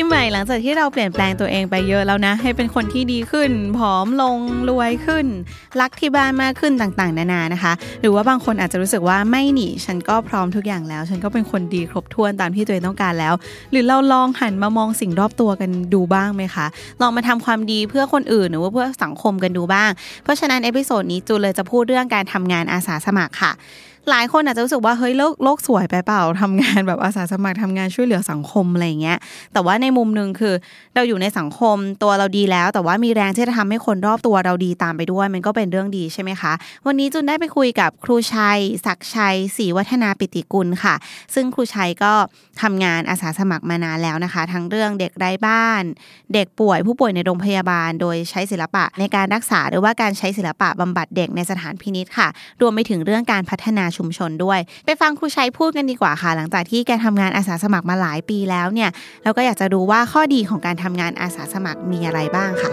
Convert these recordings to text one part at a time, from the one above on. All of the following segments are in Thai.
ปีใหม่หลังจากที่เราเปลี่ยนแปลงตัวเองไปเยอะแล้วนะ ให้เป็นคนที่ดีขึ้น ผอมลงรวยขึ้น รักที่บ้านมากขึ้นต่างๆ นานานะคะ หรือว่าบางคนอาจจะรู้สึกว่าไม่นี่ฉันก็พร้อมทุกอย่างแล้ว ฉันก็เป็นคนดีครบถ้วนตามที่ตัวเองต้องการแล้ว หรือเราลองหันมามองสิ่งรอบตัวกันดูบ้างไหมคะลองมาทำความดีเพื่อคนอื่นหรือว่าเพื่อสังคมกันดูบ้าง เพราะฉะนั้น episode นี้จูนเลยจะพูดเรื่องการทำงานอาสาสมัครค่ะ หลายคนอาจจะรู้สึกว่าเฮ้ยโลกโลกสวยไปเปล่าทำงานแบบอาสาสมัครทำงานช่วยเหลือสังคมอะไรอย่างเงี้ย แต่ว่าในมุมหนึ่งคือเราอยู่ในสังคมตัวเราดีแล้ว แต่ว่ามีแรงที่จะทำให้คนรอบตัวเราดีตามไปด้วย มันก็เป็นเรื่องดีใช่ไหมคะ วันนี้จุนได้ไปคุยกับครูชัย ศักชัยศรีวัฒนาปิติกุลค่ะ ซึ่งครูชัยก็ทำงานอาสาสมัครมานานแล้วนะคะ ทั้งเรื่องเด็กไร้บ้าน เด็กป่วยผู้ป่วยในโรงพยาบาล โดยใช้ศิลปะในการรักษาหรือว่าการใช้ศิลปะบำบัดเด็กในสถานพินิษค่ะ รวมไปถึงเรื่องการพัฒนาชุมชนด้วย ไปฟังครูชัยพูดกันดีกว่าค่ะ หลังจากที่แกทำงานอาสาสมัครมาหลายปีแล้วเนี่ยเราก็อยากจะรู้ว่าข้อดีของการทำงานอาสาสมัครมีอะไรบ้างค่ะ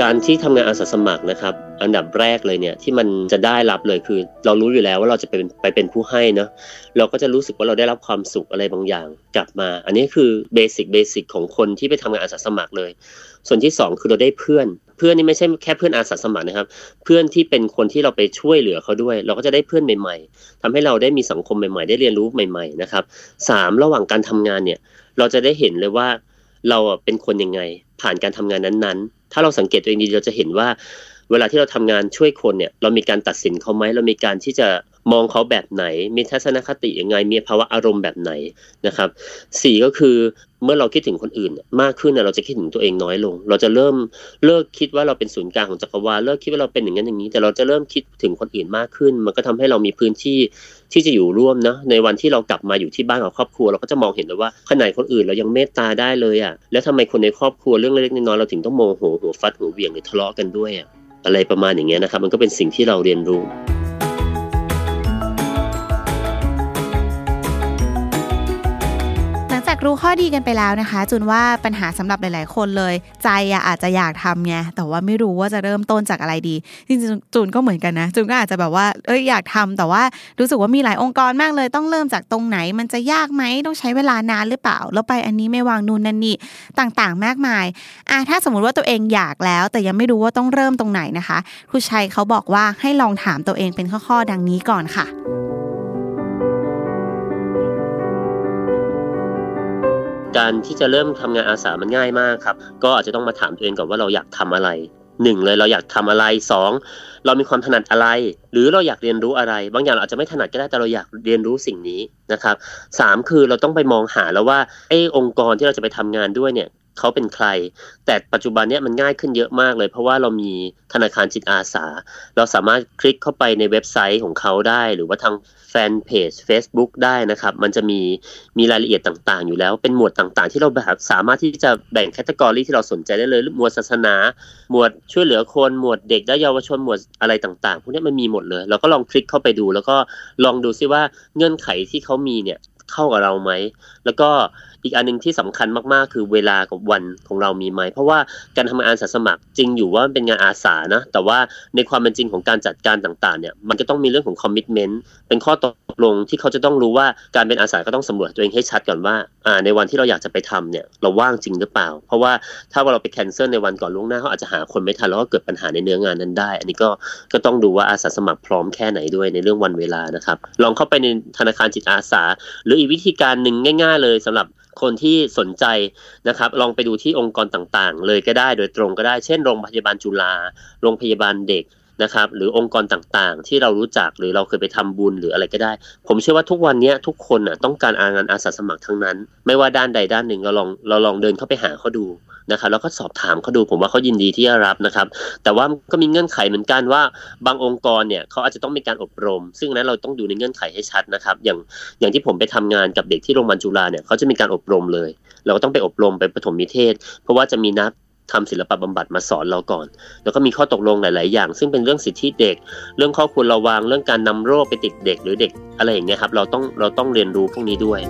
การที่ทำงานอาสาสมัครนะครับอันดับแรกเลยเนี่ยที่มันจะได้รับเลยคือ เรารู้อยู่แล้วว่าเราจะเป็นไปเป็นผู้ให้เนาะเราก็จะรู้สึกว่าเราได้รับความสุขอะไรบางอย่าง กลับมา อันนี้คือเบสิกเบสิกของคนที่ไปทำงานอาสาสมัครเลย ส่วนที่สองคือเราได้เพื่อน เพื่อนนี่ไม่ใช่แค่เพื่อนอาสาสมัครนะครับ เพื่อนที่เป็นคนที่เราไปช่วยเหลือเขาด้วย เราก็จะได้เพื่อนใหม่ ๆทำให้เราได้มีสังคมใหม่ ๆ ได้เรียนรู้ใหม่ ๆ นะครับสามระหว่างการทำงานเนี่ย เราจะได้เห็นเลยว่าเราเป็นคนยังไง ผ่านการทำงานนั้นๆ ถ้าเราสังเกตตัวเองดีเราจะเห็นว่า เวลาที่เราทำงานช่วยคนเนี่ย เรามีการตัดสินเขาไหมเรามีการที่จะมองเขาแบบไหน มีทัศนคติยังไง มีภาวะอารมณ์แบบไหนนะครับสี่ก็คือ เมื่อเราคิดถึงคนอื่น มากขึ้นเนี่ยเราจะคิดถึงตัวเองน้อยลง เราจะเริ่มเลิกคิดว่าเราเป็นศูนย์กลางของจักรวาลเลิกคิดว่าเราเป็นอย่างนั้นอย่างนี้ แต่เราจะเริ่มคิดถึงคนอื่นมากขึ้น มันก็ทำให้เรามีพื้นที่ที่จะอยู่ร่วมนะในวันที่เรากลับมาอยู่ที่บ้านกับครอบครัว เราก็จะมองเห็นเลยว่าขนาดคนอื่นเรายังเมตตาได้เลยอะแล้วทำไมคนในครอบครัวเรื่องเล็กๆน้อยๆเราถึงต้องโมโหหัวฟัดหัวเวี่ยงหรือทะเลาะกันด้วยอะอะไรประมาณอย่างเงี้ยนะครับมันก็เป็นสิ่งที่เราเรียนรู้ รู้ข้อดีกันไปแล้วนะคะ จุนว่าปัญหาสำหรับหลาย ๆ คนเลย ใจอะอาจจะอยากทำไงแต่ว่าไม่รู้ว่าจะเริ่มต้นจากอะไรดีจริงๆจูนก็เหมือนกันนะจูนก็อาจจะแบบว่าเอ้ยอยากทำแต่ว่ารู้สึกว่ามีหลายองค์กรมากเลย ต้องเริ่มจากตรงไหน มันจะยากไหมต้องใช้เวลานานหรือเปล่า แล้วไปอันนี้ไม่วางนู่นนั่นนี่ต่างๆ มากมายอะถ้าสมมติว่าตัวเองอยากแล้ว แต่ยังไม่รู้ว่าต้องเริ่มตรงไหนนะคะครูชัยเขาบอกว่าให้ลองถามตัวเองเป็นข้อๆดังนี้ก่อนค่ะ การที่จะเริ่มทำงานอาสามันง่ายมากครับ ก็อาจจะต้องมาถามตัวเองก่อนว่าเราอยากทำอะไรหนึ่งเลยเราอยากทำอะไรสองเรามีความถนัดอะไร หรือเราอยากเรียนรู้อะไร บางอย่างเราอาจจะไม่ถนัดก็ได้แต่เราอยากเรียนรู้สิ่งนี้นะครับสามคือเราต้องไปมองหาแล้วว่าไอ้องค์กรที่เราจะไปทำงานด้วยเนี่ย เขาเป็นใคร แต่ปัจจุบันเนี้ยมันง่ายขึ้นเยอะมากเลย เพราะว่าเรามีธนาคารจิตอาสา เราสามารถคลิกเข้าไปในเว็บไซต์ของเขาได้ หรือว่าทางแฟนเพจ Facebook ได้นะครับ มันจะมีมีรายละเอียดต่างๆ อยู่แล้ว เป็นหมวดต่างๆ ที่เราแบบสามารถที่จะแบ่งแคตตากรีที่เราสนใจได้เลยหมวดศาสนา หมวดช่วยเหลือคนหมวดเด็กและเยาวชนหมวดอะไรต่างๆพวกนี้มันมีหมดเลย เราก็ลองคลิกเข้าไปดู แล้วก็ลองดูซิว่าเงื่อนไขที่เขามีเนี่ยเข้ากับเราไหม แล้วก็ อีกอันหนึ่งที่สำคัญมากๆ คือเวลากับวันของเรามีไหม เพราะว่าการทำงานอาสาสมัครจริงอยู่ว่ามันเป็นงานอาสานะ แต่ว่าในความเป็นจริงของการจัดการต่างๆเนี่ยมันก็ต้องมีเรื่องของคอมมิชเมนต์เป็นข้อตกลงที่เขาจะต้องรู้ว่าการเป็นอาสาก็ต้องสำรวจตัวเองให้ชัดก่อนว่าอ่าในวันที่เราอยากจะไปทำเนี่ยเราว่างจริงหรือเปล่า เพราะว่าถ้าว่าเราไปแคนเซิลในวันก่อนล่วงหน้าเขาอาจจะหาคนไม่ทันแล้วก็เกิดปัญหาในเนื้องานนั้นได้ อันนี้ก็ก็ต้องดูว่าอาสาสมัครพร้อมแค่ไหนด้วยในเรื่องวันเวลานะครับลองเข้าไปในธนาคารจิตอาสา หรืออีกวิธีการหนึ่งง่าย ๆ เลยสำหรับคนที่สนใจนะครับลองไปดูที่องค์กรต่างๆ เลยก็ได้โดยตรงก็ได้เช่นโรงพยาบาลจุฬาโรงพยาบาลเด็ก นะครับ หรือองค์กรต่างๆ ที่เรารู้จักหรือเราเคยไปทำบุญหรืออะไรก็ได้ ผมเชื่อว่าทุกวันนี้ทุกคนน่ะต้องการงานอาสาสมัครทั้งนั้น ไม่ว่าด้านใดด้านหนึ่งเราลองเราลองเดินเข้าไปหาเขาดูนะครับแล้วก็สอบถามเขาดูผมว่าเขายินดีที่จะรับนะครับ แต่ว่าก็มีเงื่อนไขเหมือนกันว่าบางองค์กรเนี่ยเขาอาจจะต้องมีการอบรม ซึ่งนั้นเราต้องดูในเงื่อนไขให้ชัดนะครับ อย่างอย่างที่ผมไปทำงานกับเด็กที่โรงพยาบาลจุฬาเนี่ยเขาจะมีการอบรมเลย เราก็ต้องไปอบรมไปปฐมนิเทศ เพราะว่าจะมีนัก ทำศิลปะบำบัดมาสอนเราก่อน แล้วก็มีข้อตกลงหลาย ๆ อย่าง ซึ่งเป็นเรื่องสิทธิเด็ก เรื่องข้อควรระวังเรื่องการนำโรคไปติดเด็กหรือเด็กอะไรอย่างเงี้ยครับเราต้องเราต้องเรียนรู้พวกนี้ด้วย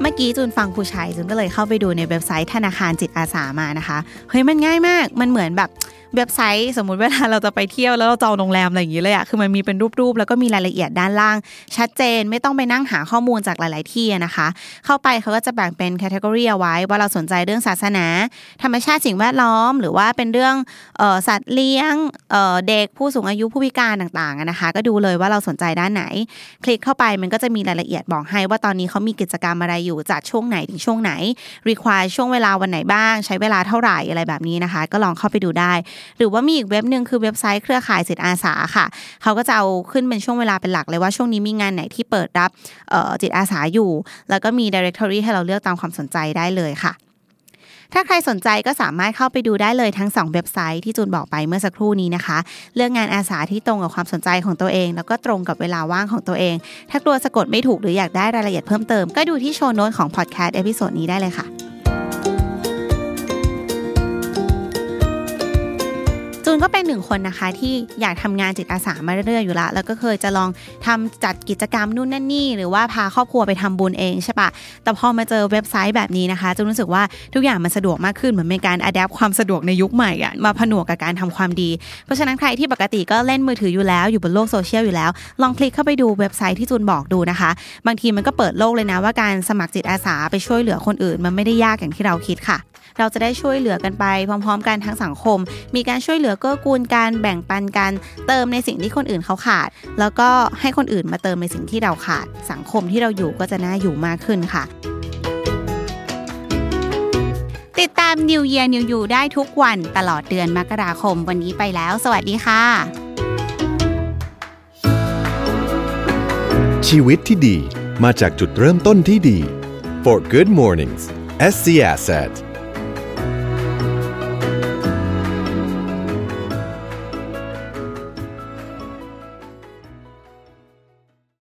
เมื่อกี้จูนฟังครูชัยจูนก็เลยเข้าไปดูในเว็บไซต์ธนาคารจิตอาสามานะคะ เฮ้ยมันง่ายมากมันเหมือนแบบ เว็บไซต์ สมมุติเวลาเราจะไปเที่ยวแล้วเราจองโรงแรมอะไรอย่างนี้เลยอะคือมันมีเป็นรูปๆ แล้วก็มีรายละเอียดด้านล่าง ชัดเจนไม่ต้องไปนั่งหาข้อมูลจากหลาย ๆ ที่นะคะ เข้าไปเขาก็จะแบ่งเป็น category เอาไว้ ว่าเราสนใจเรื่องศาสนา ธรรมชาติสิ่งแวดล้อม หรือว่าเป็นเรื่องออสัตว์เลี้ยงเด็กผู้สูงอายุผู้พิการต่าง ๆ นะคะ ก็ดูเลยว่าเราสนใจด้านไหน คลิกเข้าไปมันก็จะมีรายละเอียดบอกให้ว่าตอนนี้เขามีกิจกรรมอะไรอยู่จากช่วงไหนถึงช่วงไหน require ช่วงเวลาวันไหนบ้าง ใช้เวลาเท่าไหร่อะไรแบบนี้นะคะ ก็ลองเข้าไปดูได้หรือว่ามีอีกเว็บหนึ่งคือเว็บไซต์เครือข่ายจิตอาสาค่ะ เขาก็จะเอาขึ้นเป็นช่วงเวลาเป็นหลักเลยว่าช่วงนี้มีงานไหนที่เปิดรับจิตอาสาอยู่ แล้วก็มี directory ให้เราเลือกตามความสนใจได้เลยค่ะถ้าใครสนใจก็สามารถเข้าไปดูได้เลยทั้ง 2 เว็บไซต์ที่จูนบอกไปเมื่อสักครู่นี้นะคะ เลือกงานอาสาที่ตรงกับความสนใจของตัวเอง แล้วก็ตรงกับเวลาว่างของตัวเอง ถ้ากลัวสะกดไม่ถูกหรืออยากได้รายละเอียดเพิ่มเติม ก็ดูที่ show note ของพอดแคสต์ episode นี้ได้เลยค่ะ จูนก็เป็นหนึ่งคนนะคะ ที่อยากทำงานจิตอาสามาเรื่อยๆอยู่ละ แล้วก็เคยจะลองทำจัดกิจกรรมนู่นนั่นนี่ หรือว่าพาครอบครัวไปทำบุญเองใช่ปะแต่พอมาเจอเว็บไซต์แบบนี้นะคะจูนรู้สึกว่าทุกอย่างมันสะดวกมากขึ้นเหมือนเป็นการ adapt ความสะดวกในยุคใหม่อะมาผนวกกับการทำความดี เพราะฉะนั้นใครที่ปกติก็เล่นมือถืออยู่แล้วอยู่บนโลกโซเชียลอยู่แล้ว ลองคลิกเข้าไปดูเว็บไซต์ที่จูนบอกดูนะคะ บางทีมันก็เปิดโลกเลยนะว่าการสมัครจิตอาสาไปช่วยเหลือคนอื่น มันไม่ได้ยากอย่างที่เราคิดค่ะ เราจะได้ช่วยเหลือกันไปพร้อม ๆ กันทั้งสังคม มีการช่วยเหลือเกื้อกูลการแบ่งปันกันเติมในสิ่งที่คนอื่นเขาขาด แล้วก็ให้คนอื่นมาเติมในสิ่งที่เราขาด สังคมที่เราอยู่ก็จะน่าอยู่มากขึ้นค่ะติดตาม New Year New You ได้ทุกวันตลอดเดือนมกราคมวันนี้ไปแล้ว สวัสดีค่ะ ชีวิตที่ดีมาจากจุดเริ่มต้นที่ดี For good mornings SC Asset